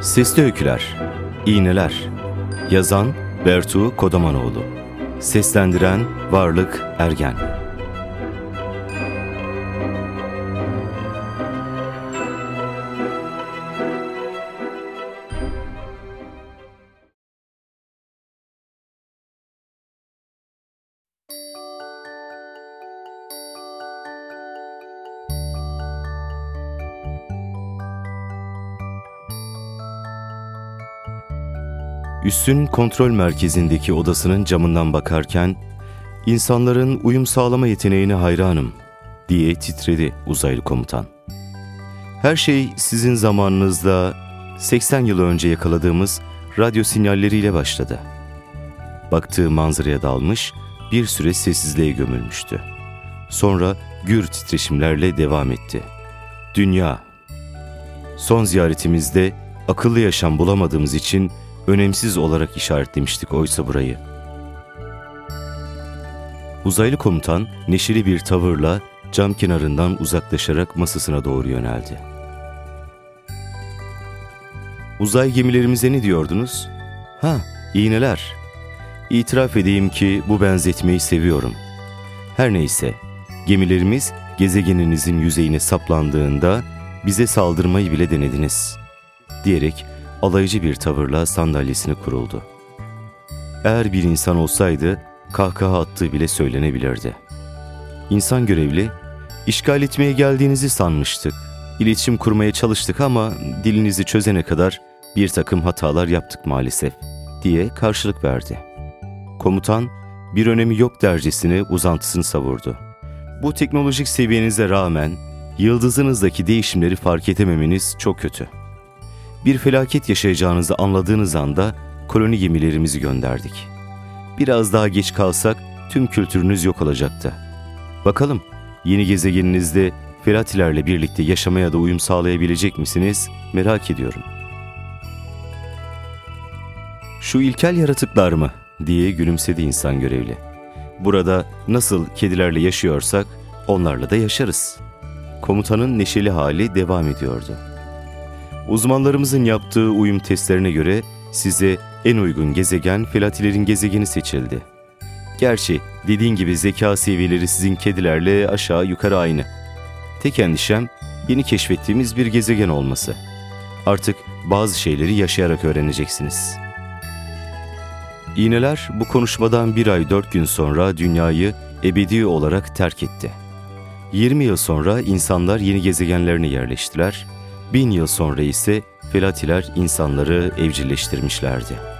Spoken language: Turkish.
Sesli Öyküler İğneler. Yazan Bertu Kodamanoğlu. Seslendiren Varlık Ergen Üssün kontrol merkezindeki odasının camından bakarken, insanların uyum sağlama yeteneğine hayranım diye titredi uzaylı komutan. Her şey sizin zamanınızda 80 yıl önce yakaladığımız radyo sinyalleriyle başladı. Baktığı manzaraya dalmış, bir süre sessizliğe gömülmüştü. Sonra gür titreşimlerle devam etti. Dünya. Son ziyaretimizde akıllı yaşam bulamadığımız için önemsiz olarak işaretlemiştik oysa burayı. Uzaylı komutan neşeli bir tavırla cam kenarından uzaklaşarak masasına doğru yöneldi. Uzay gemilerimize ne diyordunuz? Ha, iğneler. İtiraf edeyim ki bu benzetmeyi seviyorum. Her neyse, gemilerimiz gezegeninizin yüzeyine saplandığında bize saldırmayı bile denediniz. Diyerek alaycı bir tavırla sandalyesine kuruldu. Eğer bir insan olsaydı kahkaha attığı bile söylenebilirdi. İnsan görevli, işgal etmeye geldiğinizi sanmıştık. İletişim kurmaya çalıştık ama dilinizi çözene kadar bir takım hatalar yaptık maalesef diye karşılık verdi. Komutan bir önemi yok dercesine uzantısını savurdu. Bu teknolojik seviyenize rağmen yıldızınızdaki değişimleri fark edememeniz çok kötü. Bir felaket yaşayacağınızı anladığınız anda koloni gemilerimizi gönderdik. Biraz daha geç kalsak tüm kültürünüz yok olacaktı. Bakalım yeni gezegeninizde Feratilerle birlikte yaşamaya da uyum sağlayabilecek misiniz merak ediyorum. Şu ilkel yaratıklar mı diye gülümsedi insan görevli. Burada nasıl kedilerle yaşıyorsak onlarla da yaşarız. Komutanın neşeli hali devam ediyordu. Uzmanlarımızın yaptığı uyum testlerine göre size en uygun gezegen Felatilerin gezegeni seçildi. Gerçi dediğin gibi zeka seviyeleri sizin kedilerle aşağı yukarı aynı. Tek endişem yeni keşfettiğimiz bir gezegen olması. Artık bazı şeyleri yaşayarak öğreneceksiniz. İğneler bu konuşmadan bir ay dört gün sonra dünyayı ebedi olarak terk etti. 20 yıl sonra insanlar yeni gezegenlerine yerleştiler Bin yıl sonra ise Felatiler insanları evcilleştirmişlerdi.